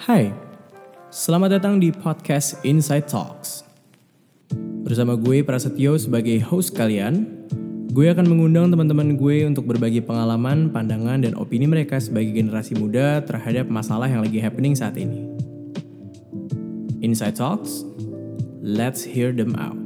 Hai, selamat datang di podcast Inside Talks. Bersama gue Prasetyo sebagai host kalian, gue akan mengundang teman-teman gue untuk berbagi pengalaman, pandangan, dan opini mereka sebagai generasi muda terhadap masalah yang lagi happening saat ini. Inside Talks, let's hear them out.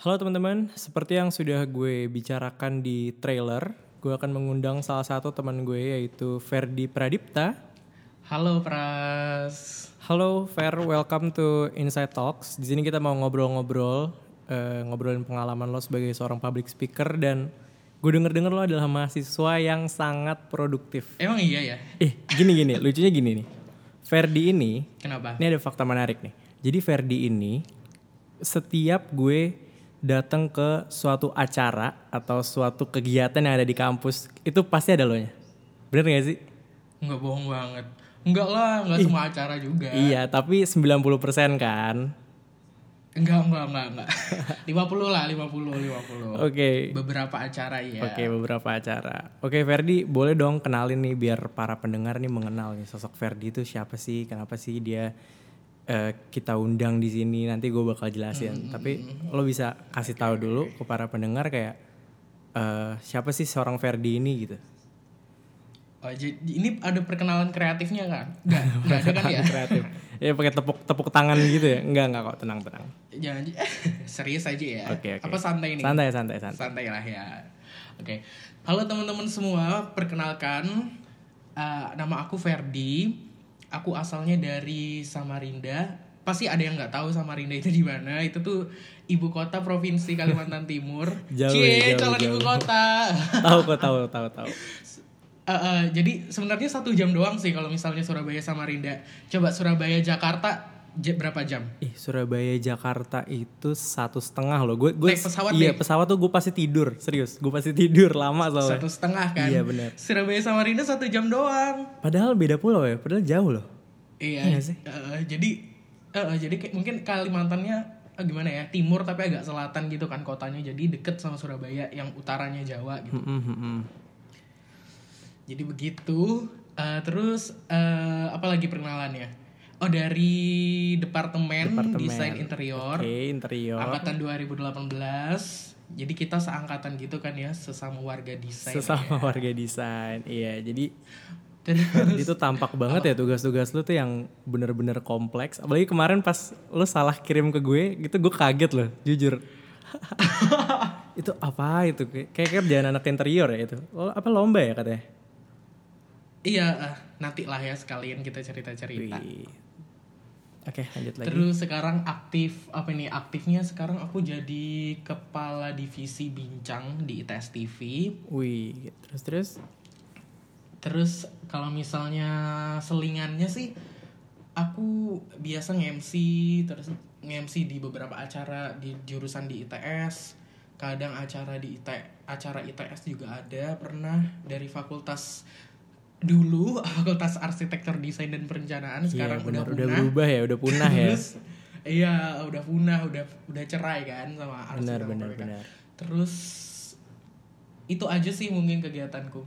Halo teman-teman, seperti yang sudah gue bicarakan di trailer, gue akan mengundang salah satu teman gue yaitu Ferdi Pradipta. Halo Pras. Halo Fer, welcome to Inside Talks. Di sini kita mau ngobrol-ngobrol, eh, ngobrolin pengalaman lo sebagai seorang public speaker dan gue denger-denger lo adalah mahasiswa yang sangat produktif. Emang iya ya? Eh, gini-gini, lucunya gini nih. Ferdi ini, Kenapa? ini ada fakta menarik nih. Jadi Ferdi ini setiap gue datang ke suatu acara atau suatu kegiatan yang ada di kampus itu pasti ada lo nya. Bener gak sih? Enggak bohong banget. Enggak lah, enggak semua acara juga. Iya, tapi 90% kan. Enggak, enggak, enggak, enggak. 50 lah, 50, 50. Oke. Beberapa acara iya. Oke, beberapa acara. Oke, Ferdi, boleh dong kenalin nih biar para pendengar nih mengenal nih sosok Ferdi itu siapa sih? Kenapa sih dia eh, kita undang di sini? Nanti gue bakal jelasin. Tapi lo bisa kasih tahu dulu ke para pendengar kayak eh, siapa sih seorang Ferdi ini gitu? Oh, jadi ini ada perkenalan kreatifnya kan? Enggak, enggak ada kan ya? Kreatif. ya pakai tepuk tepuk tangan gitu ya? Enggak enggak kok, tenang tenang. Jangan serius aja ya. Oke, oke. Apa santai nih? Santai santai santai. Santai lah ya. Oke. Halo teman-teman semua, perkenalkan eh, nama aku Ferdi. Aku asalnya dari Samarinda. Pasti ada yang nggak tahu Samarinda itu di mana. Itu tuh ibu kota provinsi Kalimantan Timur. Jauh Cie, jauh, calon ibu kota. tahu kok tahu tahu tahu. Eh, eh, jadi sebenarnya satu jam doang sih kalau misalnya Surabaya Samarinda. Coba Surabaya Jakarta berapa jam? Ih Surabaya Jakarta itu satu setengah loh. Gue gue pesawat iya deh. pesawat tuh gue pasti tidur serius. Gue pasti tidur lama soalnya. Satu setengah kan? Iya, benar. Surabaya Samarinda satu jam doang. Padahal beda pulau ya, padahal jauh loh. Iya, Iya sih? eh, jadi eh, jadi kayak mungkin Kalimantannya eh, gimana ya timur tapi agak selatan gitu kan kotanya jadi deket sama Surabaya yang utaranya Jawa gitu. Mm, mm, mm. Jadi begitu. Eh, terus eh, apa lagi perkenalannya? Oh dari departemen, Departemen. desain interior Oke interior. angkatan 2018. Jadi kita seangkatan gitu kan ya sesama warga desain. Sesama warga desain. Iya jadi Terus itu tampak banget ya tugas-tugas lu tuh yang bener-bener kompleks. Apalagi kemarin pas lu salah kirim ke gue gitu gue kaget loh jujur. itu apa itu kayak kerjaan anak interior ya itu. Lo- Apa lomba ya katanya? iya eh, nanti lah ya sekalian kita cerita-cerita. Oke lanjut lagi. Terus sekarang aktif apa nih aktifnya sekarang aku jadi kepala divisi bincang di ITS TV. Wih terus terus. Terus kalau misalnya selingannya sih aku biasa nge-MC terus nge-MC di beberapa acara di jurusan di ITS. Kadang acara di IT acara ITS juga ada pernah dari fakultas dulu fakultas arsitektur desain dan perencanaan sekarang Iya, benar, udah udah punah. berubah ya, udah punah ya. Terus iya udah punah, udah udah cerai kan sama Arsi Benar benar benar. Terus itu aja sih mungkin kegiatanku.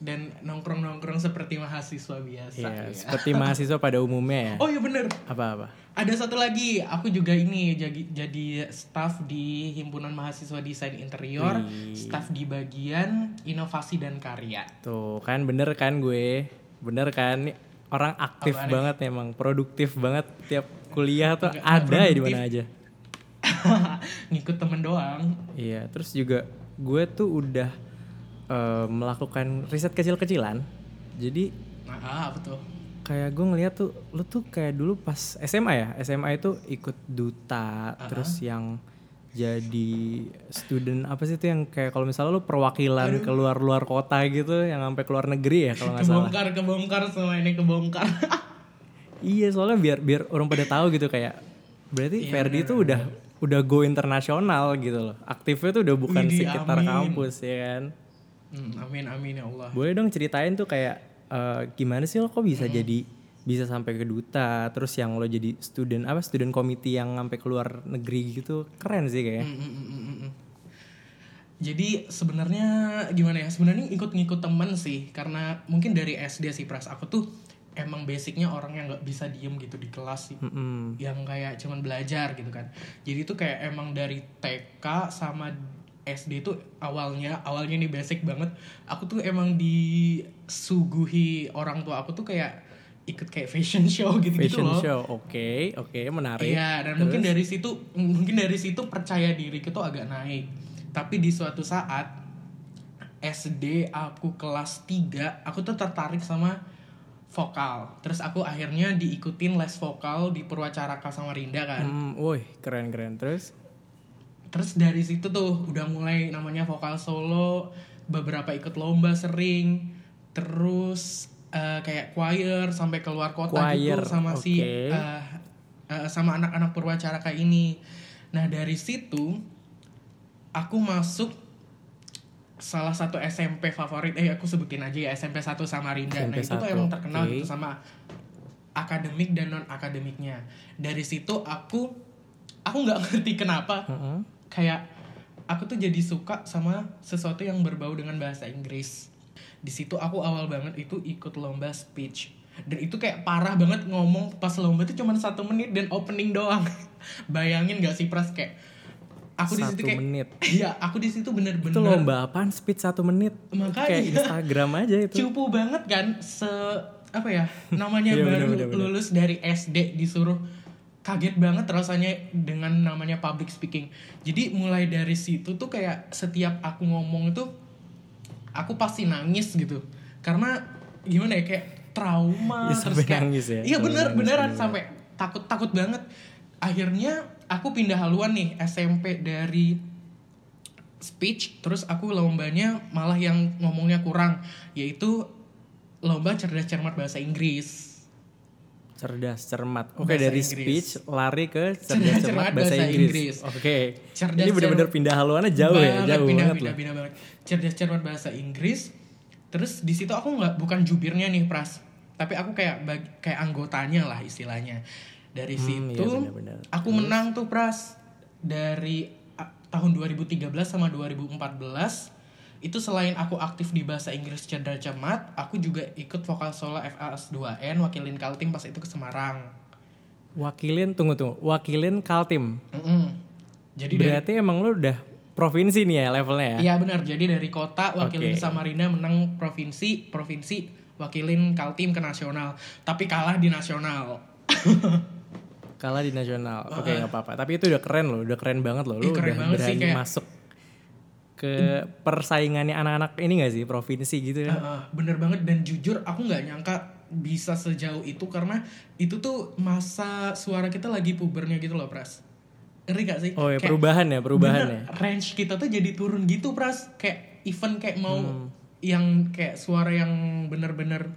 Dan nongkrong-nongkrong seperti mahasiswa biasa Iya, ya. seperti mahasiswa pada umumnya ya. Oh iya bener. Apa apa? Ada satu lagi, aku juga ini jadi jadi staff di Himpunan Mahasiswa Desain Interior, Wih. staff di bagian inovasi dan karya. Tuh kan bener kan gue, bener kan orang aktif Apaan nih? banget emang, produktif banget tiap kuliah tuh Nggak- ada ya di mana aja. Ngikut temen doang. Iya, terus juga gue tuh udah eh, melakukan riset kecil-kecilan. Jadi Nah, ah, apa tuh? kayak gue ngeliat tuh, lu tuh kayak dulu pas SMA ya, SMA itu ikut duta, terus yang jadi student apa sih itu yang kayak kalau misalnya lu perwakilan keluar luar kota gitu yang sampai keluar negeri ya kalau nggak salah Kebongkar, kebongkar semua ini kebongkar. Iya soalnya biar biar orang pada tahu gitu kayak berarti Ferdi tuh udah udah go internasional gitu loh. Aktifnya tuh udah bukan Widih, sekitar amin. kampus ya kan. Hmm, amin amin ya Allah. Boleh dong ceritain tuh kayak eh, gimana sih lo kok bisa Hmm. jadi bisa sampai ke duta terus yang lo jadi student apa student committee yang sampai keluar negeri gitu keren sih kayaknya. Hmm, hmm, hmm, hmm, hmm. jadi sebenarnya gimana ya sebenarnya ikut ngikut temen sih karena mungkin dari SD sih pras aku tuh emang basicnya orang yang nggak bisa diem gitu di kelas sih Mm-mm. yang kayak cuman belajar gitu kan jadi tuh kayak emang dari TK sama SD tuh awalnya awalnya nih basic banget aku tuh emang disuguhi orang tua aku tuh kayak ikut kayak fashion show gitu gitu Fashion loh show, oke, oke, menarik. Iya, dan mungkin dari situ mungkin dari situ percaya diri itu agak naik. Tapi di suatu saat SD aku kelas 3, aku tuh tertarik sama vokal. Terus aku akhirnya diikutin les vokal di Purwacaraka sama Rinda kan. Hmm, woi, keren keren. Terus Terus dari situ tuh udah mulai namanya vokal solo, beberapa ikut lomba sering, terus eh, kayak choir sampai keluar kota Choir, gitu sama si oke. eh, eh, sama anak-anak Purwacaraka ini. Nah dari situ aku masuk salah satu SMP favorit, eh aku sebutin aja ya SMP 1 Samarinda. nah SMP itu tuh 1, emang terkenal oke. gitu sama akademik dan non akademiknya. Dari situ aku aku nggak ngerti kenapa Heeh. Kayak aku tuh jadi suka sama sesuatu yang berbau dengan bahasa Inggris. Di situ aku awal banget itu ikut lomba speech. Dan itu kayak parah banget ngomong pas lomba itu cuma satu menit dan opening doang. Bayangin gak sih pras kayak aku di situ kayak menit. Iya, aku di situ bener-bener itu lomba apaan? Speed satu menit. Makanya. Kayak Instagram aja itu. cupu banget kan se apa ya namanya Iya, baru bener, bener. lulus dari SD disuruh kaget banget rasanya dengan namanya public speaking jadi mulai dari situ tuh kayak setiap aku ngomong itu aku pasti nangis gitu karena gimana ya kayak trauma Ya, terus sampai kayak nangis ya? iya bener nangis, beneran bener-bener. sampai takut takut banget akhirnya aku pindah haluan nih SMP dari speech terus aku lombanya malah yang ngomongnya kurang yaitu lomba cerdas cermat bahasa Inggris Cerdas, cermat. Oke, Bahasa dari Inggris. speech lari ke Cerdas, cerdas, cermat cermat bahasa, bahasa Inggris. Inggris. Oke. Cerdas, Ini bener-bener cermat. pindah haluannya jauh ya, Banget, jauh pindah, banget pindah, pindah banget cerdas cermat bahasa Inggris terus di situ aku nggak bukan jubirnya nih pras tapi aku kayak bag- kayak anggotanya lah istilahnya dari Hmm, situ iya, benar-benar. aku menang tuh pras dari a, tahun 2013 sama 2014 itu selain aku aktif di bahasa Inggris cerdas cermat aku juga ikut vokal solo FAS 2N wakilin Kaltim pas itu ke Semarang Wakilin, tunggu tunggu. Wakilin Kaltim. Mm-mm. jadi dari Berarti emang lu udah provinsi nih ya levelnya ya? Iya benar. Jadi dari kota wakilin Oke. Samarinda menang provinsi, provinsi wakilin Kaltim ke nasional. Tapi kalah di nasional. Kalah di nasional. Oke, nggak apa-apa. Tapi itu udah keren loh, udah keren banget loh. Lu keren udah banget sih, berani kayak- masuk ke persaingannya anak-anak ini gak sih provinsi gitu ya? Heeh, bener banget dan jujur aku nggak nyangka bisa sejauh itu karena itu tuh masa suara kita lagi pubernya gitu loh Pras. Ngeri gak sih? Oh ya Kayak perubahan ya, perubahan bener, ya. range kita tuh jadi turun gitu Pras. Kayak even kayak mau Hmm. yang kayak suara yang bener-bener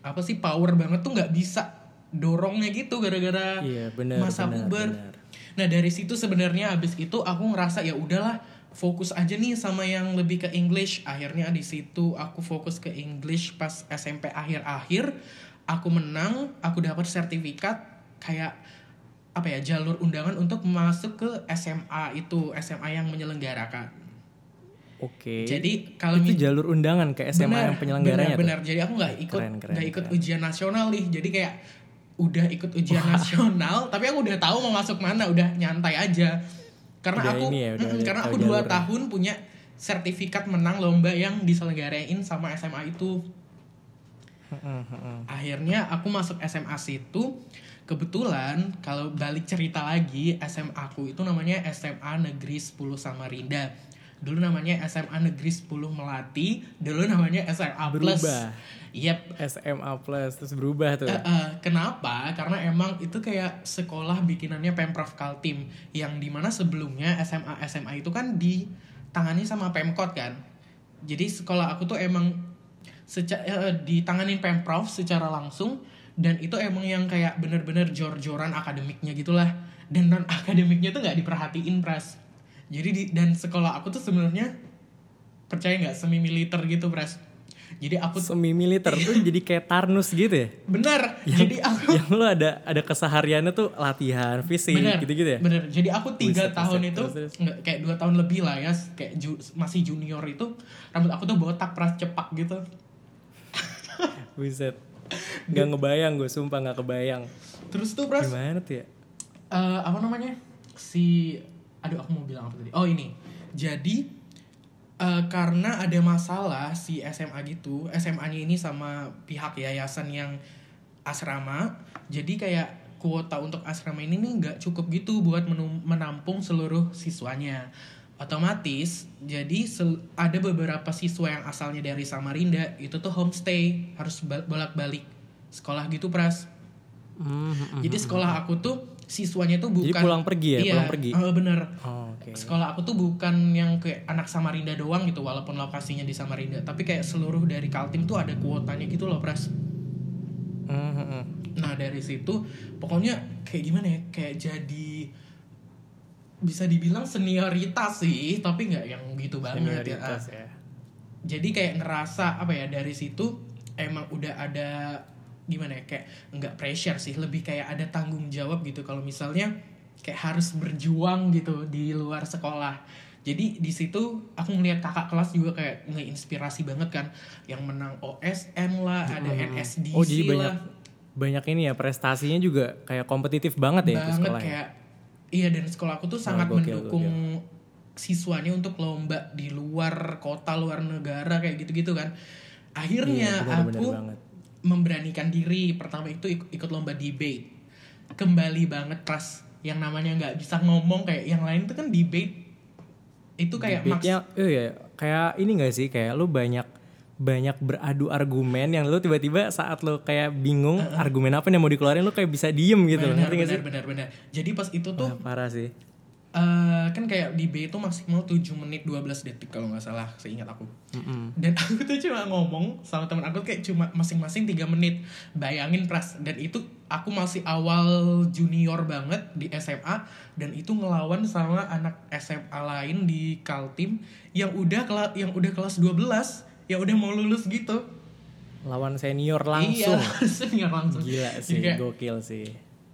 apa sih power banget tuh nggak bisa dorongnya gitu gara-gara Iya, masa benar, puber. benar. Nah dari situ sebenarnya abis itu aku ngerasa ya udahlah fokus aja nih sama yang lebih ke English. Akhirnya di situ aku fokus ke English pas SMP akhir-akhir. Aku menang, aku dapat sertifikat kayak apa ya jalur undangan untuk masuk ke SMA itu SMA yang menyelenggarakan. Oke. Jadi kalau itu jalur undangan ke SMA Benar, yang penyelenggaranya benar, benar. Jadi aku nggak ikut nggak ikut keren. ujian nasional nih. Jadi kayak udah ikut ujian nasional, tapi aku udah tahu mau masuk mana, udah nyantai aja. Karena Udah aku, ini ya, udah mm, ada karena aku dua tahun punya sertifikat menang lomba yang diselenggarain sama SMA itu. Akhirnya aku masuk SMA situ. Kebetulan kalau balik cerita lagi, SMA aku itu namanya SMA Negeri 10 Samarinda. Dulu namanya SMA Negeri 10 Melati, dulu namanya SMA Plus. Berubah. Yep. SMA plus terus berubah tuh. Eh, eh, kenapa? Karena emang itu kayak sekolah bikinannya Pemprov Kaltim yang di mana sebelumnya SMA SMA itu kan ditangani sama Pemkot kan. Jadi sekolah aku tuh emang seca- eh, ditanganin Pemprov secara langsung dan itu emang yang kayak bener-bener jor-joran akademiknya gitulah dan non akademiknya tuh nggak diperhatiin pras. Jadi di, dan sekolah aku tuh sebenarnya percaya nggak semi militer gitu pras Jadi aku Semi militer tuh jadi kayak Tarnus gitu ya. bener. Jadi aku Yang lo ada ada kesehariannya tuh latihan fisik bener gitu-gitu ya. Bener. Jadi aku tiga tahun itu Terus, kayak dua tahun lebih lah ya, kayak ju- masih junior itu rambut aku tuh botak pras cepak gitu. Buset. Gak ngebayang gue, sumpah gak kebayang. Terus tuh pras Gimana tuh ya? eh, apa namanya si aduh aku mau bilang apa tadi? Oh ini. Jadi eh, karena ada masalah si SMA gitu SMA-nya ini sama pihak yayasan yang asrama jadi kayak kuota untuk asrama ini nih nggak cukup gitu buat menampung seluruh siswanya. Otomatis jadi ada beberapa siswa yang asalnya dari Samarinda itu tuh homestay harus bal- bolak-balik sekolah gitu pras. Hmm, hmm, hmm. jadi sekolah aku tuh siswanya tuh bukan Jadi pulang pergi ya, iya, pulang pergi. eh, bener. Oh, oke. Sekolah aku tuh bukan yang kayak anak Samarinda doang gitu walaupun lokasinya di Samarinda, tapi kayak seluruh dari Kaltim tuh ada kuotanya gitu loh, Pras. Hmm, hmm, hmm. Nah, dari situ pokoknya kayak gimana ya? Kayak jadi bisa dibilang senioritas sih, tapi nggak yang gitu banget ya. Senioritas ya. Jadi kayak ngerasa apa ya dari situ emang udah ada gimana ya kayak nggak pressure sih lebih kayak ada tanggung jawab gitu kalau misalnya kayak harus berjuang gitu di luar sekolah jadi di situ aku ngeliat kakak kelas juga kayak ngeinspirasi banget kan yang menang OSN lah ada NSDC Oh jadi banyak lah banyak ini ya prestasinya juga kayak kompetitif banget ya itu banget sekolah. ya? kayak iya dan sekolah aku tuh sangat gokil, mendukung siswanya untuk lomba di luar kota luar negara kayak gitu-gitu kan akhirnya Iya, benar-benar aku banget. Memberanikan diri pertama itu ikut, ikut lomba debate. Kembali banget pas yang namanya nggak bisa ngomong kayak yang lain tuh kan debate. Itu kayak maks Debate-nya, oh iya, kayak ini gak sih? Kayak lu banyak banyak beradu argumen yang lu tiba-tiba saat lu kayak bingung argumen apa yang mau dikeluarin lu kayak bisa diem gitu. Benar ngerti gak sih? benar benar. Benar jadi pas itu tuh Wah, parah sih. Eh, kan kayak debate itu maksimal 7 menit 12 detik kalau nggak salah seingat aku Mm-mm. dan aku tuh cuma ngomong sama teman aku kayak cuma masing-masing tiga menit bayangin pras dan itu aku masih awal junior banget di SMA dan itu ngelawan sama anak SMA lain di Kaltim yang udah kelas yang udah kelas 12 yang udah mau lulus gitu Lawan senior langsung. iya senior langsung Gila sih, kayak, gokil sih.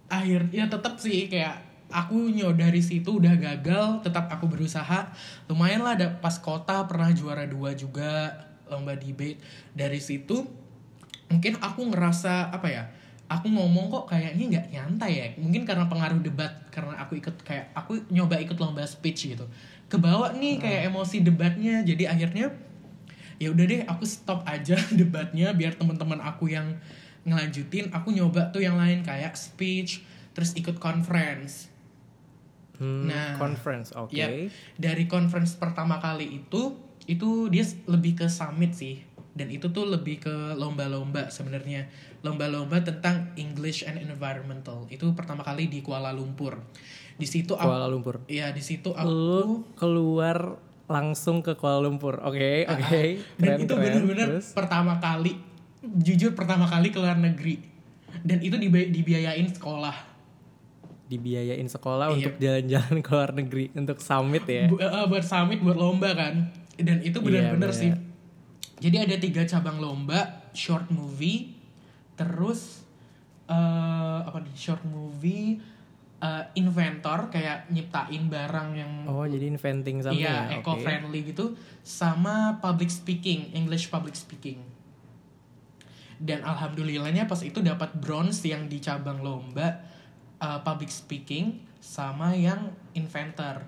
akhir ya tetap sih kayak aku nyo dari situ udah gagal tetap aku berusaha. Lumayan lah ada pas kota pernah juara dua juga lomba debate dari situ mungkin aku ngerasa apa ya aku ngomong kok kayaknya nggak nyantai ya. Mungkin karena pengaruh debat karena aku ikut kayak aku nyoba ikut lomba speech gitu. Kebawa nih kayak emosi debatnya jadi akhirnya ya udah deh aku stop aja debatnya biar teman-teman aku yang ngelanjutin aku nyoba tuh yang lain kayak speech terus ikut conference Hmm, Nah, conference, oke. ya dari conference pertama kali itu itu dia lebih ke summit sih. Dan itu tuh lebih ke lomba-lomba sebenarnya. Lomba-lomba tentang English and Environmental. Itu pertama kali di Kuala Lumpur. Di situ aku Kuala Lumpur. ya di situ aku Lu keluar langsung ke Kuala Lumpur, oke, oke. Ah, dan Keren, itu benar-benar pertama kali jujur pertama kali ke luar negeri. Dan itu dibi- dibiayain sekolah dibiayain sekolah Iya. untuk jalan-jalan ke luar negeri untuk summit ya. Bu- eh, buat summit buat lomba kan dan itu benar-benar Iya, sih jadi ada tiga cabang lomba short movie terus eh apa nih short movie eh, inventor kayak nyiptain barang yang Oh, jadi inventing something iya ya. eco friendly gitu sama public speaking English public speaking dan alhamdulillahnya pas itu dapat bronze yang di cabang lomba uh, public speaking sama yang inventor.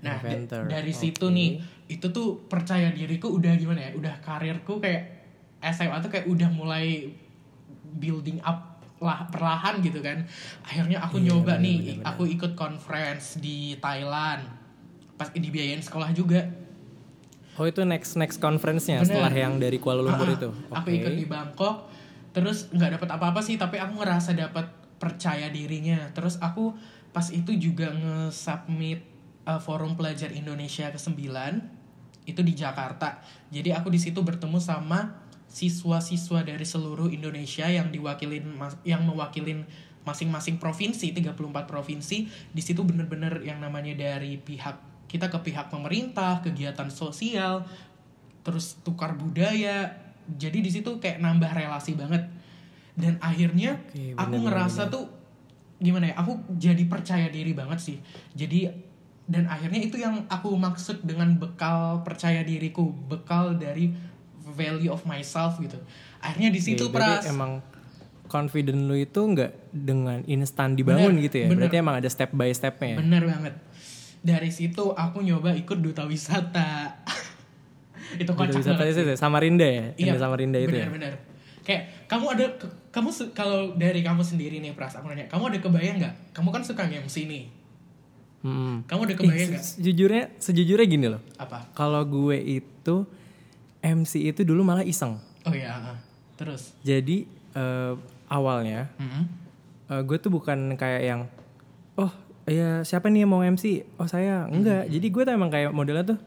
Nah da- Inventor, dari situ oke. nih itu tuh percaya diriku udah gimana ya, udah karirku kayak SMA tuh kayak udah mulai building up lah perlahan gitu kan. Akhirnya aku Iya, nyoba bener, nih, bener, bener. aku ikut conference di Thailand. Pas dibiayain sekolah juga. Oh, itu next next conference-nya setelah yang dari Kuala Lumpur Ah, itu. Aku Oke. ikut di Bangkok, terus nggak dapat apa-apa sih, tapi aku ngerasa dapat percaya dirinya. Terus aku pas itu juga nge-submit uh, Forum Pelajar Indonesia ke-9 itu di Jakarta. Jadi aku di situ bertemu sama siswa-siswa dari seluruh Indonesia yang diwakilin yang mewakilin masing-masing provinsi 34 provinsi di situ bener-bener yang namanya dari pihak kita ke pihak pemerintah kegiatan sosial terus tukar budaya jadi di situ kayak nambah relasi banget dan akhirnya Oke, aku bener, ngerasa tuh gimana ya aku jadi percaya diri banget sih jadi dan akhirnya itu yang aku maksud dengan bekal percaya diriku bekal dari value of myself gitu akhirnya di situ berarti pras emang confident lu itu nggak dengan instan dibangun Bener, gitu ya. bener. Berarti emang ada step by stepnya. ya? bener banget dari situ aku nyoba ikut duta wisata itu kocak bisa banget tadi sih, Samarinda ya? Iya, Indah Samarinda itu ya? benar-benar. Kayak kamu ada kamu kalau dari kamu sendiri nih Pras, aku nanya, kamu ada kebayang nggak? Kamu kan suka MC nih. Hmm. Kamu ada kebayang nggak? se- sejujurnya, sejujurnya gini loh. Apa? Kalau gue itu MC itu dulu malah iseng. Oh iya, ah. terus. Jadi eh, awalnya Hmm. eh, gue tuh bukan kayak yang oh ya siapa nih yang mau MC? Oh saya enggak. Jadi gue tuh emang kayak modelnya tuh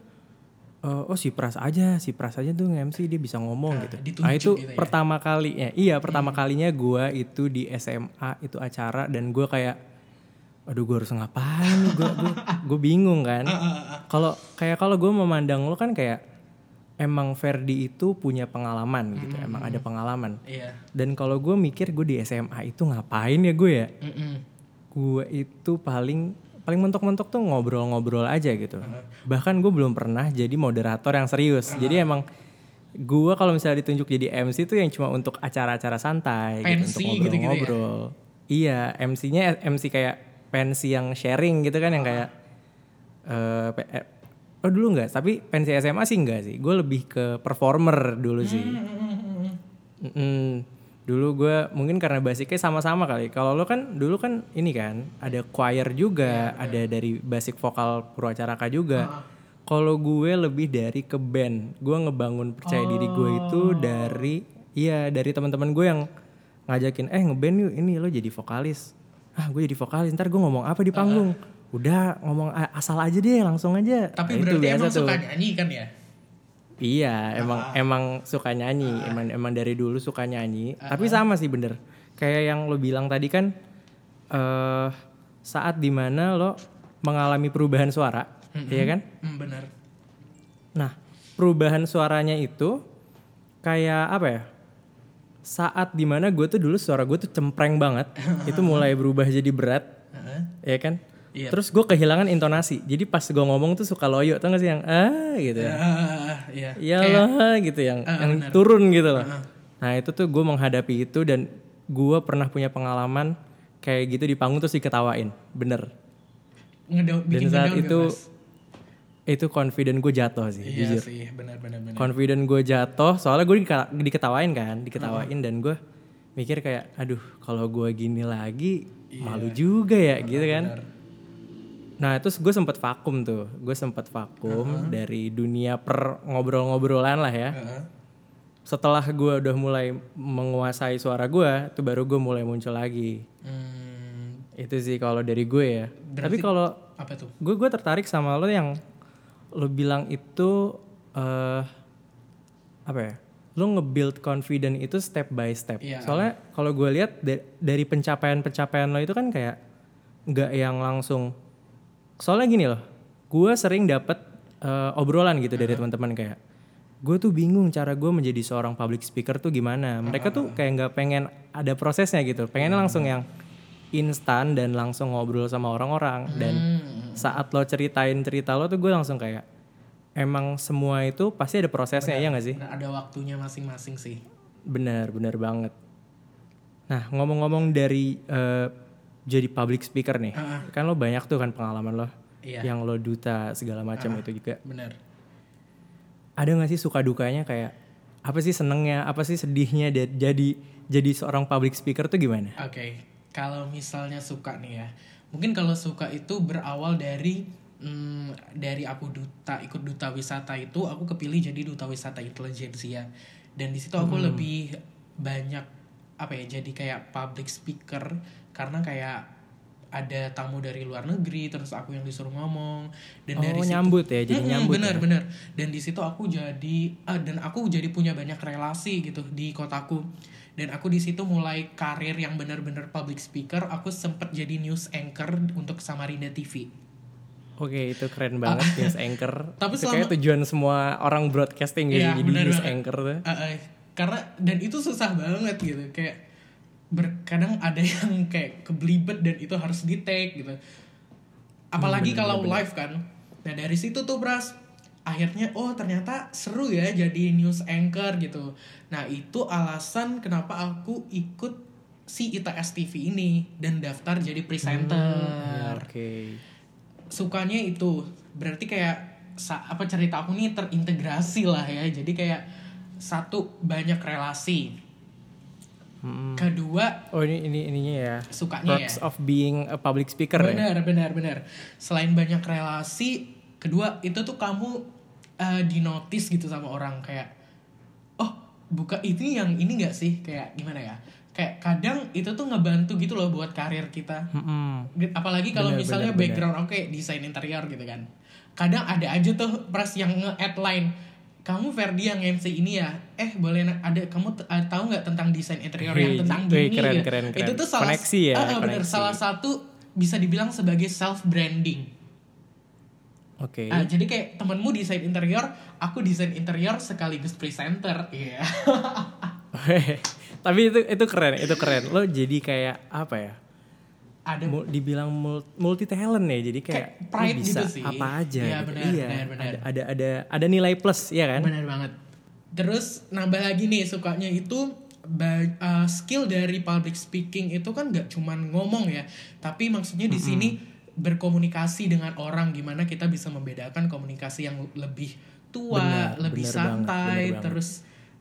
eh, oh si Pras aja, si Pras aja tuh nge-MC dia bisa ngomong Ah, gitu. Nah itu gitu ya. pertama kalinya, iya pertama kalinya gue itu di SMA itu acara dan gue kayak, aduh gue harus ngapain gue gue gue bingung kan. Kalau kayak kalau gue memandang lo kan kayak emang Ferdi itu punya pengalaman gitu, emang ada pengalaman. Iya. Dan kalau gue mikir gue di SMA itu ngapain ya gue ya? Mm-mm. Gue itu paling paling mentok-mentok tuh ngobrol-ngobrol aja gitu. Bahkan gue belum pernah jadi moderator yang serius. Jadi emang gue kalau misalnya ditunjuk jadi MC tuh yang cuma untuk acara-acara santai gitu, Pensi untuk gitu-gitu ya? ngobrol-ngobrol. Iya, MC-nya MC kayak pensi yang sharing gitu kan yang kayak eh pe- eh, oh dulu nggak, tapi pensi SMA sih enggak sih. Gue lebih ke performer dulu sih. Mm-mm. Dulu gue mungkin karena basicnya sama-sama kali. Kalau lo kan dulu kan ini kan ada choir juga, ada dari basic vokal Purwacaraka juga. Kalau gue lebih dari ke band. Gue ngebangun percaya diri gue itu dari iya dari teman-teman gue yang ngajakin eh ngeband yuk ini lo jadi vokalis. Ah gue jadi vokalis ntar gue ngomong apa di panggung. Udah ngomong asal aja deh langsung aja. Tapi Nah, berarti emang suka nyanyi kan ya? Iya, emang emang suka nyanyi, emang emang dari dulu suka nyanyi. Tapi sama sih bener. Kayak yang lo bilang tadi kan eh saat di mana lo mengalami perubahan suara, iya kan? Hmm, benar. Nah, perubahan suaranya itu kayak apa ya? Saat di mana gue tuh dulu suara gue tuh cempreng banget, itu mulai berubah jadi berat, Heeh. ya kan? Iya. Terus gue kehilangan intonasi. Jadi pas gue ngomong tuh suka loyo, tau gak sih yang ah gitu ya. Ah, iya. ya lah gitu yang yang turun gitu loh. Nah itu tuh gue menghadapi itu dan gue pernah punya pengalaman kayak gitu di panggung terus diketawain, bener. Ngedown, Dan bikin saat ngedown itu Mas? itu confident gue jatuh sih, Iya jujur. sih, benar benar benar. Confident gue jatuh, soalnya gue diketawain kan, diketawain dan gue mikir kayak, aduh kalau gue gini lagi malu juga ya gitu kan. Benar. Nah terus gue sempet vakum tuh, gue sempet vakum dari dunia per ngobrol-ngobrolan lah ya. Heeh. setelah gue udah mulai menguasai suara gue tuh baru gue mulai muncul lagi Hmm, itu sih kalau dari gue ya tapi kalau apa tuh? gue gue tertarik sama lo yang lo bilang itu eh apa ya lo nge-build confident itu step by step Iya. soalnya kalau gue lihat da- dari pencapaian-pencapaian lo itu kan kayak nggak yang langsung soalnya gini loh gue sering dapet eh, obrolan gitu dari teman-teman kayak gue tuh bingung cara gue menjadi seorang public speaker tuh gimana. Mereka tuh kayak nggak pengen ada prosesnya gitu pengennya langsung yang instan dan langsung ngobrol sama orang-orang. Dan Hmm. saat lo ceritain cerita lo tuh gue langsung kayak emang semua itu pasti ada prosesnya ya nggak sih? Nah, ada waktunya masing-masing sih. benar benar banget. Nah ngomong-ngomong dari eh, jadi public speaker nih. Kan lo banyak tuh kan pengalaman lo Iya. yang lo duta segala macam itu juga. Benar. ada nggak sih suka dukanya kayak apa sih senengnya apa sih sedihnya jadi jadi seorang public speaker tuh gimana? Oke, kalau misalnya suka nih ya, mungkin kalau suka itu berawal dari mm, dari aku duta ikut duta wisata itu aku kepilih jadi duta wisata intelijensia dan di situ aku lebih banyak apa ya jadi kayak public speaker karena kayak ada tamu dari luar negeri terus aku yang disuruh ngomong dan dari oh situ nyambut ya jadi nyambut bener ya? bener dan di situ aku jadi ah, dan aku jadi punya banyak relasi gitu di kotaku dan aku di situ mulai karir yang bener-bener public speaker aku sempet jadi news anchor untuk Samarinda TV Oke itu keren banget news anchor. Tapi itu kayak tujuan semua orang broadcasting gitu jadi bener news banget. anchor tuh. Uh, uh, karena dan itu susah banget gitu kayak berkadang ada yang kayak kebelibet dan itu harus di take gitu. Apalagi Hmm, kalau live kan. Nah dari situ tuh bras akhirnya oh ternyata seru ya jadi news anchor gitu. Nah itu alasan kenapa aku ikut si ITS TV ini dan daftar jadi presenter. Ya, Oke. sukanya itu. Berarti kayak sa- apa cerita aku nih terintegrasi lah ya. Jadi kayak satu banyak relasi Mm-mm. kedua Oh ini ini ininya ya. sukanya ya. Perks of being a public speaker ya. benar benar benar. Selain banyak relasi kedua itu tuh kamu uh, dinotis gitu sama orang. Kayak oh buka ini yang ini gak sih? Kayak gimana ya? Kayak kadang itu tuh ngebantu gitu loh buat karir kita. Mm-mm. apalagi kalau misalnya benar, background oke desain interior gitu kan. Kadang ada aja tuh pres yang nge-add line kamu Ferdi yang MC ini ya eh boleh ada kamu uh, tahu nggak tentang desain interior yang tentang wih, gini keren, gitu. keren, keren. itu tuh salah Koneksi ya, ah, bener, koneksi. salah satu bisa dibilang sebagai self branding Oke. Ah, jadi kayak temenmu desain interior aku desain interior sekaligus presenter iya Tapi itu itu keren, itu keren. Lo jadi kayak apa ya? Ada Mul- dibilang multi talent ya. Jadi kayak, Kayak pride bisa gitu sih. apa aja. Iya, gitu. benar, iya. benar, benar. Ada, ada ada ada nilai plus ya kan? Benar banget. Terus nambah lagi nih sukanya itu uh, skill dari public speaking itu kan gak cuman ngomong ya, tapi maksudnya di sini berkomunikasi dengan orang gimana kita bisa membedakan komunikasi yang lebih tua, Benar, lebih banget, santai, banget. terus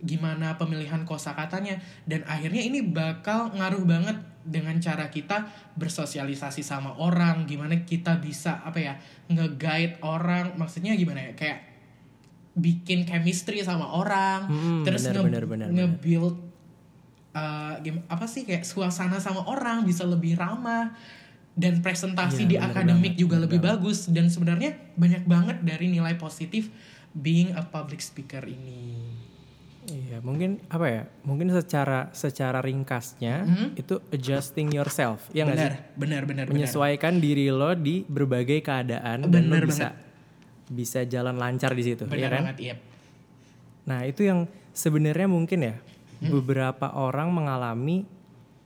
gimana pemilihan kosakatanya dan akhirnya ini bakal ngaruh banget dengan cara kita bersosialisasi sama orang, gimana kita bisa apa ya nge-guide orang, maksudnya gimana ya kayak bikin chemistry sama orang, Hmm, terus benar, nge- nge-build uh, apa sih kayak suasana sama orang bisa lebih ramah dan presentasi Iya, di akademik banget, juga lebih bagus. Dan sebenarnya banyak banget dari nilai positif being a public speaker ini. Iya, mungkin apa ya? Mungkin secara secara ringkasnya Mhm. itu adjusting yourself, ya nggak sih? benar, benar, benar, benar. Menyesuaikan diri lo di berbagai keadaan dan lo Benar bisa bisa jalan lancar di situ, ya Benar kan? banget, iya. Nah, itu yang sebenarnya mungkin ya Hmm. beberapa orang mengalami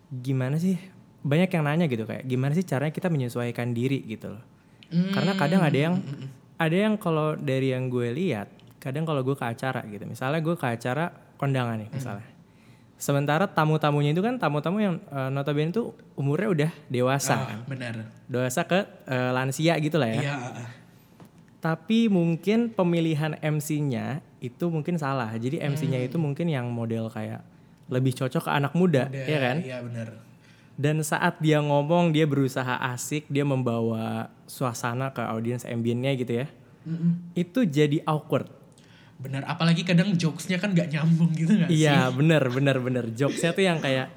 gimana sih? Banyak yang nanya gitu kayak gimana sih caranya kita menyesuaikan diri gitu loh. Hmm, Karena kadang ada yang ada yang kalau dari yang gue lihat, kadang kalau gue ke acara gitu. Misalnya gue ke acara kondangan nih misalnya. Sementara tamu-tamunya itu kan tamu-tamu yang eh, notabene itu umurnya udah dewasa Ah, kan. benar. Dewasa ke eh, lansia gitu lah ya. Iya, Tapi mungkin pemilihan MC-nya itu mungkin salah. Jadi MC-nya itu mungkin yang model kayak lebih cocok ke anak muda, udah, ya kan? Iya, benar. Dan saat dia ngomong dia berusaha asik, dia membawa suasana ke audiens ambiennya gitu ya. Mm-mm. Itu jadi awkward. Benar, apalagi kadang jokesnya kan gak nyambung gitu gak sih? Iya, bener bener bener. Jokesnya tuh yang kayak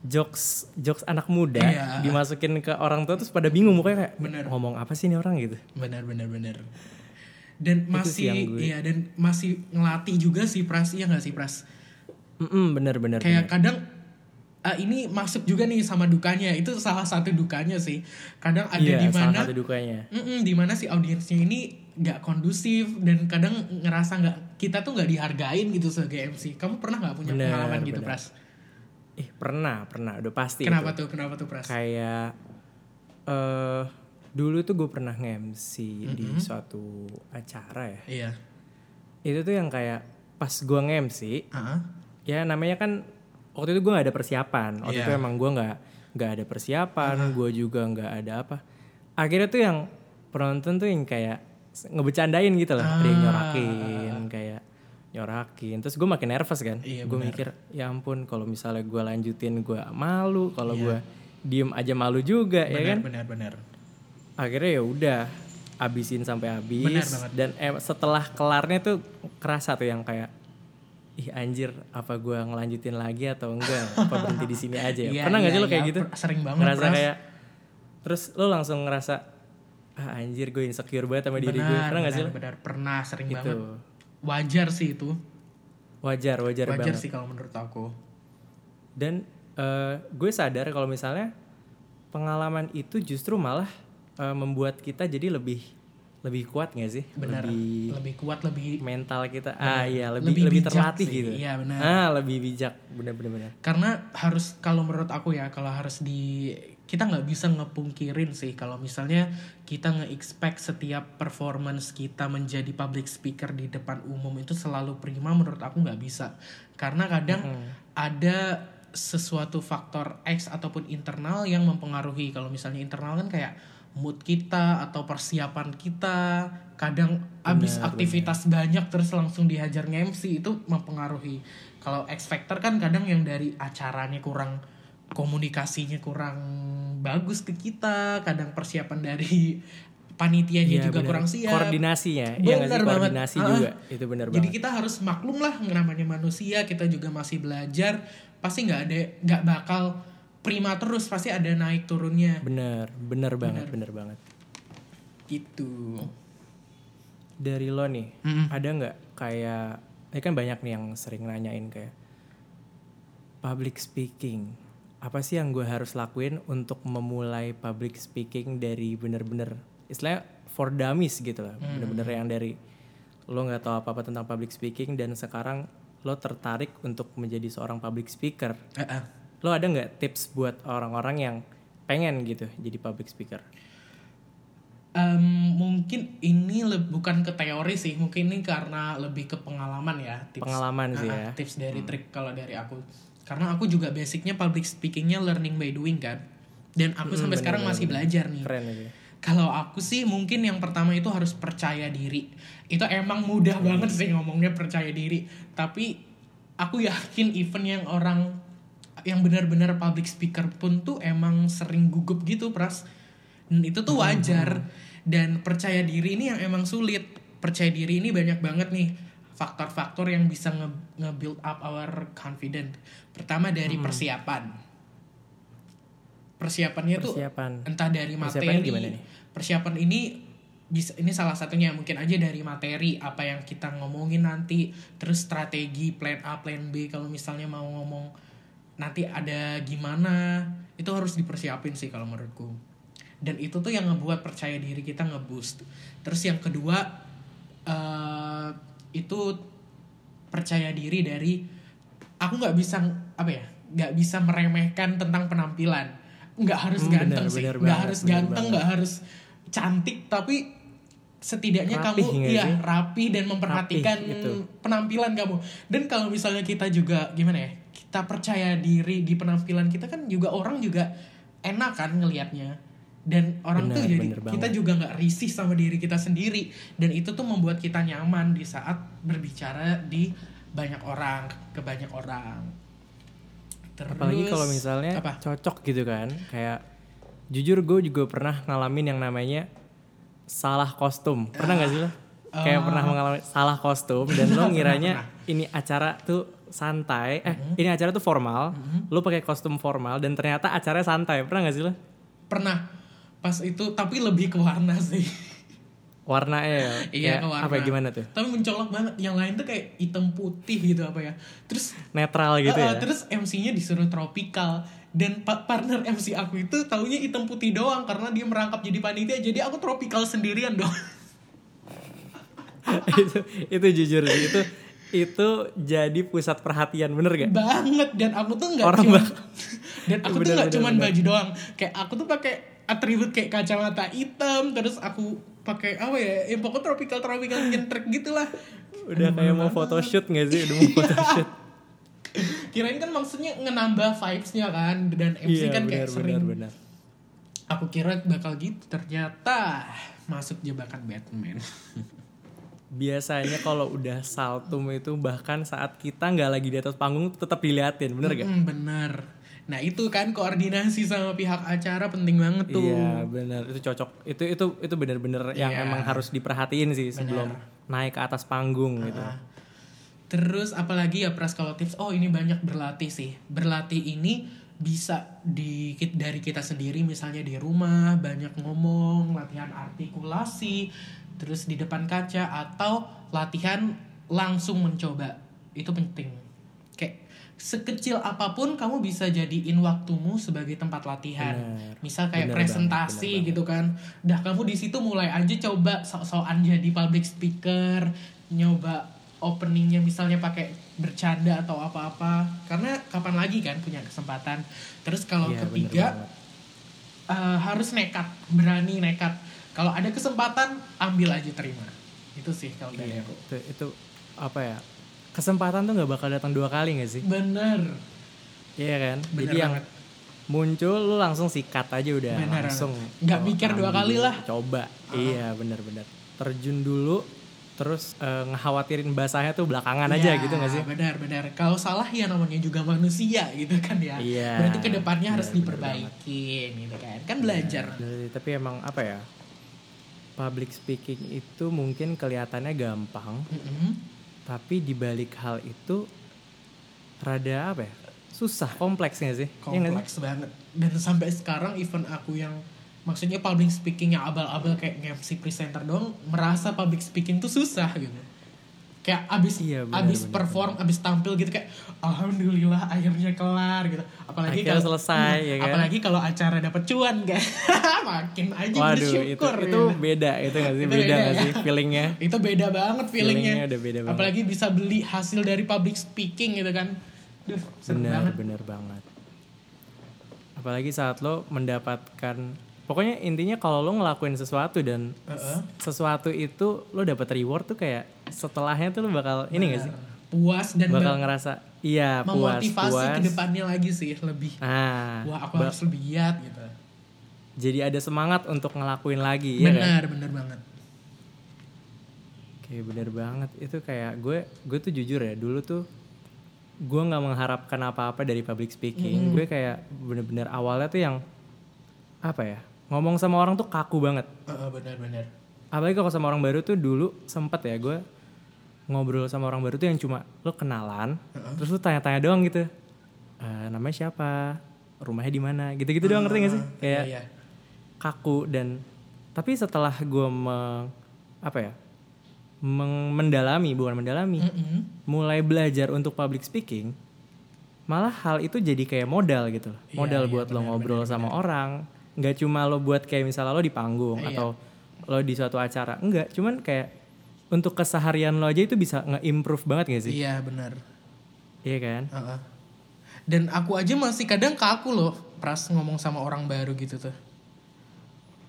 jokes jokes anak muda Iya. dimasukin ke orang tua terus pada bingung mukanya kayak Bener. ngomong apa sih ini orang gitu. benar benar benar dan masih iya dan masih ngelatih juga sih pras iya nggak sih pras Mm-mm, bener bener. kayak bener. kadang ah, ini masuk juga nih sama dukanya itu salah satu dukanya sih kadang ada Iya, di salah mana satu dukanya. Mm-mm, di mana si audiensnya ini nggak kondusif dan kadang ngerasa nggak kita tuh nggak dihargain gitu sebagai MC kamu pernah nggak punya Bener, pengalaman gitu bener. pras Ih, pernah, pernah, udah pasti. kenapa itu. tuh kenapa tuh pras Kayak eh dulu tuh gue pernah nge-MC di suatu acara ya. iya Itu tuh yang kayak pas gue nge-MC, Ah, ya namanya kan waktu itu gue nggak ada persiapan. Waktu Iya. itu emang gue nggak nggak ada persiapan, gue juga nggak ada apa. Akhirnya tuh yang penonton tuh yang kayak ngebecandain gitu loh, ada yang nyorakin kayak nyorakin. Terus gue makin nervous kan. Iya, gue mikir ya ampun kalau misalnya gue lanjutin gue malu, kalau Iya. gue diem aja malu juga ya kan. benar benar. Akhirnya ya udah abisin sampai habis. Dan em- setelah kelarnya tuh kerasa tuh yang kayak ih anjir apa gua ngelanjutin lagi atau enggak? Apa berhenti di sini aja ya? Iya, pernah nggak iya, sih lo kayak iya, gitu? Sering banget, ngerasa Pras. kayak terus lo langsung ngerasa ah anjir gue insecure banget sama diri gue pernah nggak sih lo? benar. Pernah sering itu banget wajar sih itu wajar wajar, wajar banget sih kalau menurut aku dan eh, gue sadar kalau misalnya pengalaman itu justru malah eh, membuat kita jadi lebih lebih kuat gak sih? benar Lebih lebih kuat lebih mental kita ah iya Lebih lebih lebih, terlatih sih. gitu. Iya, benar. Ah, lebih bijak. Bener bener bener. karena harus kalau menurut aku ya kalau harus di kita nggak bisa ngepungkirin sih kalau misalnya kita nge-expect setiap performance kita menjadi public speaker di depan umum itu selalu prima menurut aku nggak bisa. Karena kadang ada sesuatu faktor X ataupun internal yang mempengaruhi. Kalau misalnya internal kan kayak mood kita atau persiapan kita kadang abis aktivitas banyak terus langsung dihajar nge-MC itu mempengaruhi. Kalau X factor kan kadang yang dari acaranya kurang komunikasinya kurang bagus ke kita kadang persiapan dari panitianya Iya, juga bener. kurang siap Koordinasinya, iya nggak sih? Bener banget. Koordinasi Ah, juga, itu jadi banget. kita harus maklum lah namanya manusia kita juga masih belajar pasti nggak ada nggak bakal prima terus pasti ada naik turunnya Bener, bener banget, bener banget. gitu Dari lo nih, Mm-mm. ada nggak kayak, ini kan banyak nih yang sering nanyain kayak public speaking. Apa sih yang gue harus lakuin untuk memulai public speaking dari bener-bener istilahnya for dummies gitu lah, bener-bener yang dari lo nggak tahu apa-apa tentang public speaking dan sekarang lo tertarik untuk menjadi seorang public speaker. Eh. Lo ada nggak tips buat orang-orang yang pengen gitu jadi public speaker? Em, mungkin ini le- bukan ke teori sih mungkin ini karena lebih ke pengalaman ya tips Pengalaman sih Ah, ya. tips dari trik kalau dari aku karena aku juga basicnya public speakingnya learning by doing kan dan aku sampai bener, sekarang bener, masih belajar nih Keren itu. Kalau aku sih mungkin yang pertama itu harus percaya diri. Itu emang mudah banget sih ngomongnya percaya diri. Tapi aku yakin even yang orang yang benar-benar public speaker pun tuh emang sering gugup gitu pras. Dan itu tuh wajar. Dan percaya diri ini yang emang sulit. Percaya diri ini banyak banget nih faktor-faktor yang bisa nge- nge-build up our confidence. Pertama dari persiapan. Persiapannya tuh Persiapan. entah dari materi gimana nih? persiapan ini bisa ini salah satunya mungkin aja dari materi apa yang kita ngomongin nanti terus strategi plan A plan B kalau misalnya mau ngomong nanti ada gimana itu harus dipersiapin sih kalau menurutku dan itu tuh yang ngebuat percaya diri kita ngeboost terus yang kedua eh itu percaya diri dari aku nggak bisa apa ya nggak bisa meremehkan tentang penampilan. Nggak harus Hmm, ganteng bener, sih. bener nggak harus bener ganteng nggak harus cantik tapi setidaknya Rapih kamu ya sih? rapi dan memperhatikan Rapih, gitu. penampilan kamu. Dan kalau misalnya kita juga gimana ya kita percaya diri di penampilan kita kan juga orang juga enak kan ngelihatnya dan orang tuh Bener, jadi bener kita banget. juga nggak risih sama diri kita sendiri dan itu tuh membuat kita nyaman di saat berbicara di banyak orang ke banyak orang Terus, Apalagi kalau misalnya apa? cocok gitu kan, kayak jujur gue juga pernah ngalamin yang namanya salah kostum. Pernah nggak sih lo? Kayak pernah mengalami salah kostum dan lo ngiranya ini acara tuh santai, eh Mm-hmm. ini acara tuh formal, lo pakai kostum formal dan ternyata acaranya santai. Pernah nggak sih lo? pernah pas itu tapi lebih ke warna sih Warnanya ya, iya ke warna apa ya, gimana tuh? tapi mencolok banget yang lain tuh kayak hitam putih gitu apa ya terus Netral gitu Uh, uh, ya. terus MC-nya disuruh tropical dan pa- partner MC aku itu taunya hitam putih doang karena dia merangkap jadi panitia jadi aku tropical sendirian dong itu itu jujur sih itu itu jadi pusat perhatian bener gak? banget dan aku tuh nggak Orang cuma dan aku tuh Bener, nggak bener, cuman bener. baju doang kayak aku tuh pakai atribut kayak kacamata hitam terus aku pakai apa ya ya pokoknya tropical tropical nyentrek gitulah Udah kayak mau photoshoot gak sih? Udah mau photoshoot. kirain kan maksudnya ngenambah vibes-nya kan dan MC kan kayak benar, sering benar. aku kira bakal gitu ternyata masuk jebakan Batman Biasanya kalau udah saltum itu bahkan saat kita nggak lagi di atas panggung tetap diliatin, bener gak? Mm, bener nah itu kan koordinasi sama pihak acara penting banget tuh Iya bener itu cocok itu itu itu bener-bener yang Iya. emang harus diperhatiin sih sebelum naik ke atas panggung gitu. Ah. Terus apalagi ya pras kalau tips oh ini banyak berlatih sih. Berlatih ini bisa di dari kita sendiri misalnya di rumah banyak ngomong, latihan artikulasi, terus di depan kaca atau latihan langsung mencoba. Itu penting. Sekecil apa pun kamu bisa jadiin waktumu sebagai tempat latihan. Bener. Misal kayak Bener presentasi banget, bener gitu kan. Dah kamu di situ mulai aja coba sok-sokan jadi public speaker, nyoba openingnya misalnya pakai bercanda atau apa-apa. Karena kapan lagi kan punya kesempatan. Terus kalau bener ketiga banget. eh, harus nekat, berani nekat. Kalau ada kesempatan ambil aja terima. Itu sih kalau dari Iya, aku. itu, itu apa ya? Kesempatan tuh nggak bakal datang dua kali gak sih? Bener. Iya kan? Bener Jadi yang banget. muncul lu langsung sikat aja udah Bener langsung. Nggak oh, mikir dua kali lah. Coba. Iya bener-bener. Terjun dulu, terus eh, ngekhawatirin basahnya tuh belakangan aja Ya, gitu gak sih? Benar, benar. Kalau salah ya namanya juga manusia gitu kan ya. Iya. Berarti ke depannya harus Benar, benar diperbaikin gitu kan. Kan belajar. Bener sih, tapi emang apa ya? Public speaking itu mungkin kelihatannya gampang, Mm-mm. Tapi dibalik hal itu rada apa ya? Susah, kompleks gak sih? Kompleks banget. Dan sampai sekarang even aku yang maksudnya public speaking yang abal-abal kayak MC presenter doang merasa public speaking tuh susah gitu. Kayak abis Iya, benar, abis benar, perform, abis tampil gitu kayak alhamdulillah akhirnya kelar gitu. Apalagi kalau selesai, Iya, ya kan? Apalagi kalau acara dapat cuan kan. Makin aja Waduh, itu bersyukur. itu gitu. beda itu gak sih? Itu Beda beda gak ya. sih feelingnya? itu beda banget feelingnya. Feelingnya udah beda banget. Apalagi bisa beli hasil dari public speaking gitu kan. Duh, Bener, banget. bener banget. Apalagi saat lo mendapatkan, pokoknya intinya kalau lo ngelakuin sesuatu dan Heeh. sesuatu itu lo dapat reward tuh kayak setelahnya tuh lo bakal ini gak sih? Puas dan Bakal ngerasa iya puas memotivasi puas. ke depannya lagi sih lebih. Nah, Wah, aku harus lebih giat gitu. jadi ada semangat untuk ngelakuin lagi ya kan? benar, benar banget. Oke bener banget itu kayak gue gue tuh jujur ya dulu tuh gue nggak mengharapkan apa-apa dari public speaking gue kayak bener-bener awalnya tuh yang apa ya ngomong sama orang tuh kaku banget. Heeh, benar, benar. apalagi kalau sama orang baru tuh dulu sempet ya gue ngobrol sama orang baru tuh yang cuma lo kenalan? Terus lo tanya-tanya doang gitu. "Eh, namanya siapa? Rumahnya di mana? Gitu-gitu doang ngerti gak sih? Kayak Iya, iya. kaku dan tapi setelah gue meng apa ya meng- mendalami bukan mendalami Mm-mm. mulai belajar untuk public speaking malah hal itu jadi kayak modal gitu loh. Iya, modal iya, buat lo ngobrol sama orang nggak cuma lo buat kayak misalnya lo di panggung Iya. atau lo di suatu acara enggak cuman kayak untuk keseharian lo aja itu bisa nge-improve banget gak sih Iya, benar. iya kan Heeh. Dan aku aja masih kadang kaku loh pras ngomong sama orang baru gitu tuh.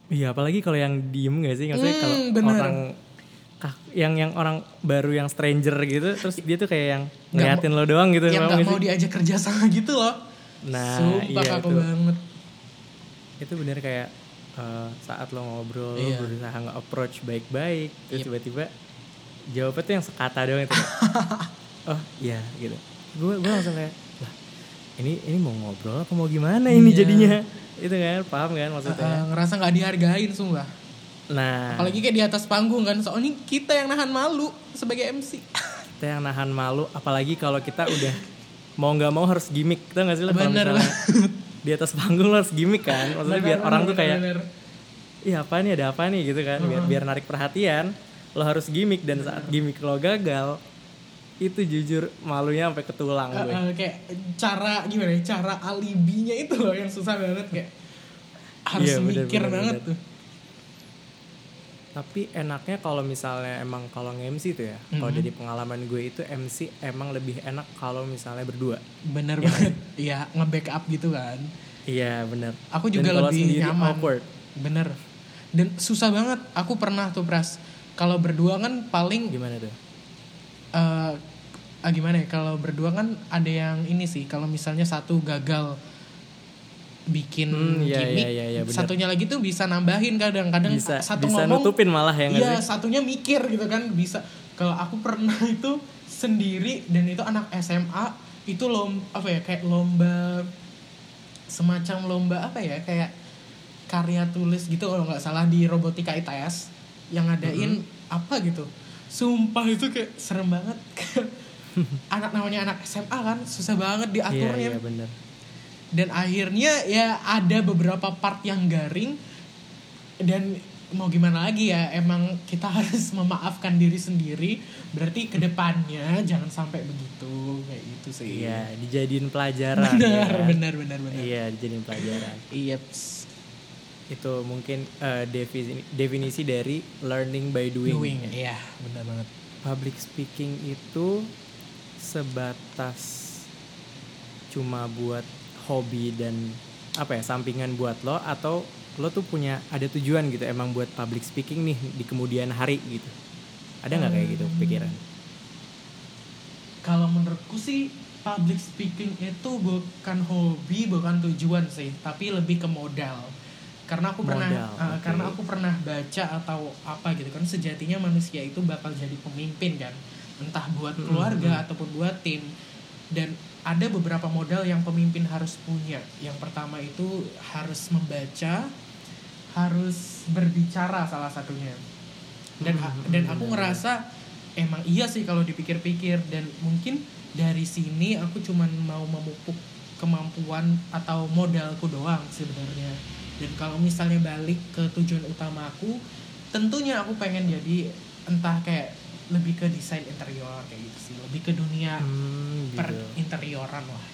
Iya, apalagi kalau yang diem gak sih? Maksudnya Hmm, kalau orang yang yang orang baru yang stranger gitu, terus dia tuh kayak yang ngeliatin lo doang gitu, Yang nggak gak mau diajak kerja sama gitu loh. Nah, Sumpah iya kaku itu. banget. Itu bener kayak eh, saat lo ngobrol, lo Iya. berusaha nge-approach baik-baik, terus tiba-tiba jawabnya tuh yang sekata doang itu. oh iya gitu. Gue gue langsung kayak, lah ini ini mau ngobrol apa mau gimana ini Iya. jadinya? Itu kan, paham kan maksudnya? Heeh, ngerasa nggak dihargain sumpah. Nah, Apalagi kayak di atas panggung kan. Soalnya kita yang nahan malu sebagai MC. kita yang nahan malu apalagi kalau kita udah mau nggak mau harus gimmick tau gak sih kalau Bener misalnya di atas panggung lo harus gimmick kan? Maksudnya biar Bener, orang tuh bener, kayak bener. iya apa nih? Ada apa nih? gitu kan? Biar biar narik perhatian lo harus gimmick. Dan saat gimmick lo gagal itu jujur malunya sampai ketulang gue. Heeh, kayak cara gimana ya cara alibinya itu loh yang susah banget. Kayak harus Iya, bener, mikir bener, banget bener. tuh tapi enaknya kalau misalnya emang kalau nge-MC tuh ya kalau dari pengalaman gue itu MC emang lebih enak kalau misalnya berdua. Bener banget. iya nge-backup gitu kan. Iya bener. Aku Dan juga kalau lebih sendiri nyaman. awkward. Bener. Dan susah banget. Aku pernah tuh pras. Kalau berdua kan paling gimana tuh? eh ah, gimana ya? Kalau berdua kan ada yang ini sih. Kalau misalnya satu gagal bikin Hmm, iya, gimmick iya, iya, iya, bener. satunya lagi tuh bisa nambahin kadang-kadang bisa satu bisa ngomong nutupin malah ya iya satunya mikir gitu kan bisa. Kalau aku pernah itu sendiri dan itu anak SMA itu lomba apa ya kayak lomba semacam lomba apa ya kayak karya tulis gitu kalau nggak salah di robotika ITS yang ngadain Mm-hmm. apa gitu. Sumpah itu kayak serem banget. Anak namanya anak SMA kan susah banget iya diaturnya. iya bener dan akhirnya ya ada beberapa part yang garing dan mau gimana lagi ya emang kita harus memaafkan diri sendiri berarti ke depannya jangan sampai begitu kayak gitu sih Iya, dijadiin pelajaran. benar ya benar benar benar Iya, dijadiin pelajaran. iya Itu mungkin eh, definisi, definisi dari learning by doing. doing iya benar banget Public speaking itu sebatas cuma buat hobi dan apa ya sampingan buat lo atau lo tuh punya ada tujuan gitu emang buat public speaking nih di kemudian hari gitu? Ada nggak kayak gitu pikiran? kalau menurutku sih public speaking itu bukan hobi bukan tujuan sih tapi lebih ke modal. Karena aku pernah Modal, uh, karena aku pernah baca atau apa gitu kan sejatinya manusia itu bakal jadi pemimpin kan. Entah buat Hmm, keluarga ataupun buat tim. Dan ada beberapa modal yang pemimpin harus punya. Yang pertama itu harus membaca harus berbicara salah satunya. Dan Hmm, dan aku benar. ngerasa emang iya sih kalau dipikir-pikir. Dan mungkin dari sini aku cuman mau memupuk kemampuan atau modalku doang sebenarnya. Dan kalau misalnya balik ke tujuan utamaku tentunya aku pengen jadi entah kayak lebih ke desain interior kayak gitu lebih ke dunia Hmm, per gitu. interioran lah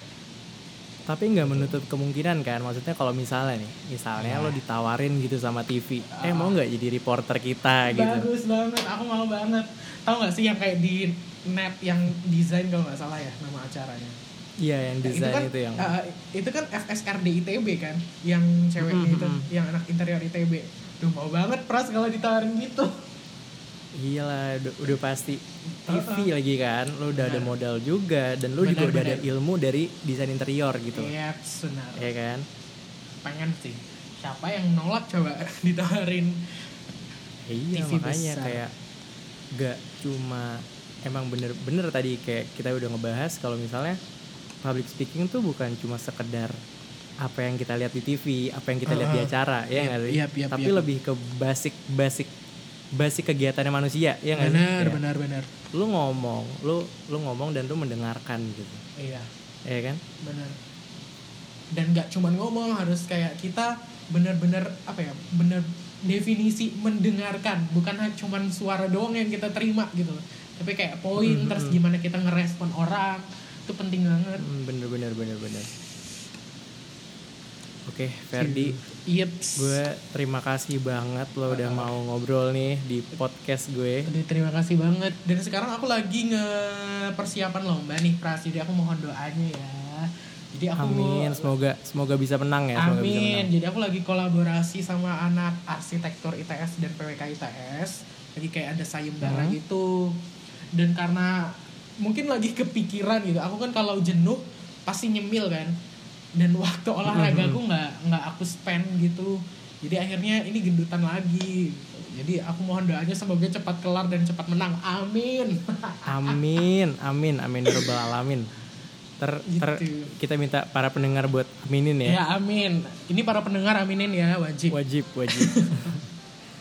Tapi nggak menutup kemungkinan kan, maksudnya kalau misalnya nih, misalnya Ya. lo ditawarin gitu sama TV, eh Ah. mau nggak jadi reporter kita gitu? bagus banget aku mau banget tahu nggak sih yang kayak di net yang desain kalau nggak salah ya nama acaranya Iya yang Nah, desain itu kan itu yang uh, itu kan FSRD ITB kan yang ceweknya Mhm, itu mhm. yang anak interior ITB Duh mau banget pras kalau ditawarin gitu iya lah udah, udah pasti TV Uh-uh. lagi kan, lo udah ada Benar. modal juga dan lo juga Benar, udah ada benar. ilmu dari desain interior gitu, Iya benar ya kan? pengen sih siapa yang nolak coba ditawarin Iya TV makanya besar. kayak gak cuma emang bener-bener tadi kayak kita udah ngebahas kalau misalnya public speaking tuh bukan cuma sekedar apa yang kita lihat di TV, apa yang kita lihat di Uh-uh. acara, ya sih? yap, yap, Tapi yap. lebih ke basic basic kegiatannya manusia, ya nggak sih? benar Kayak benar benar Lu ngomong, lu lu ngomong dan lu mendengarkan gitu, iya ya kan? benar dan nggak cuman ngomong harus kayak kita benar-benar apa ya benar definisi mendengarkan bukan hanya cuman suara doang yang kita terima gitu tapi kayak poin Mhm, terus mhm. gimana kita ngerespon orang itu penting banget Hmm, bener bener bener bener. Oke, Ferdi, Yeps. gue terima kasih banget lo udah mau ngobrol nih di podcast gue. Aduh, terima kasih banget. Dan sekarang aku lagi nge persiapan lomba nih Pras. Jadi aku mohon doanya ya. Jadi aku Amin, semoga semoga bisa menang ya. Semoga bisa Amin. menang. Jadi aku lagi kolaborasi sama anak arsitektur ITS dan PWK ITS. Jadi kayak ada sayembara Hmm. gitu. Dan karena mungkin lagi kepikiran gitu. Aku kan kalau jenuh pasti nyemil kan. Dan waktu olahraga aku nggak nggak aku spend gitu. Jadi akhirnya ini gendutan lagi. gitu. Jadi aku mohon doanya semoga cepat kelar dan cepat menang. Amin. Amin, amin, amin ya rabbal alamin. Ter, ter- Gitu. kita minta para pendengar buat aminin ya. Ya amin. Ini para pendengar aminin ya wajib. Wajib, wajib.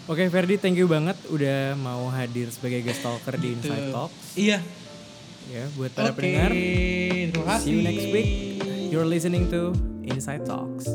Oke, Ferdi, thank you banget udah mau hadir sebagai guest talker di Gitu. Inside Talks. Iya. Ya, buat para Oke, pendengar, terima kasih. see you next week. You're listening to Inside Talks.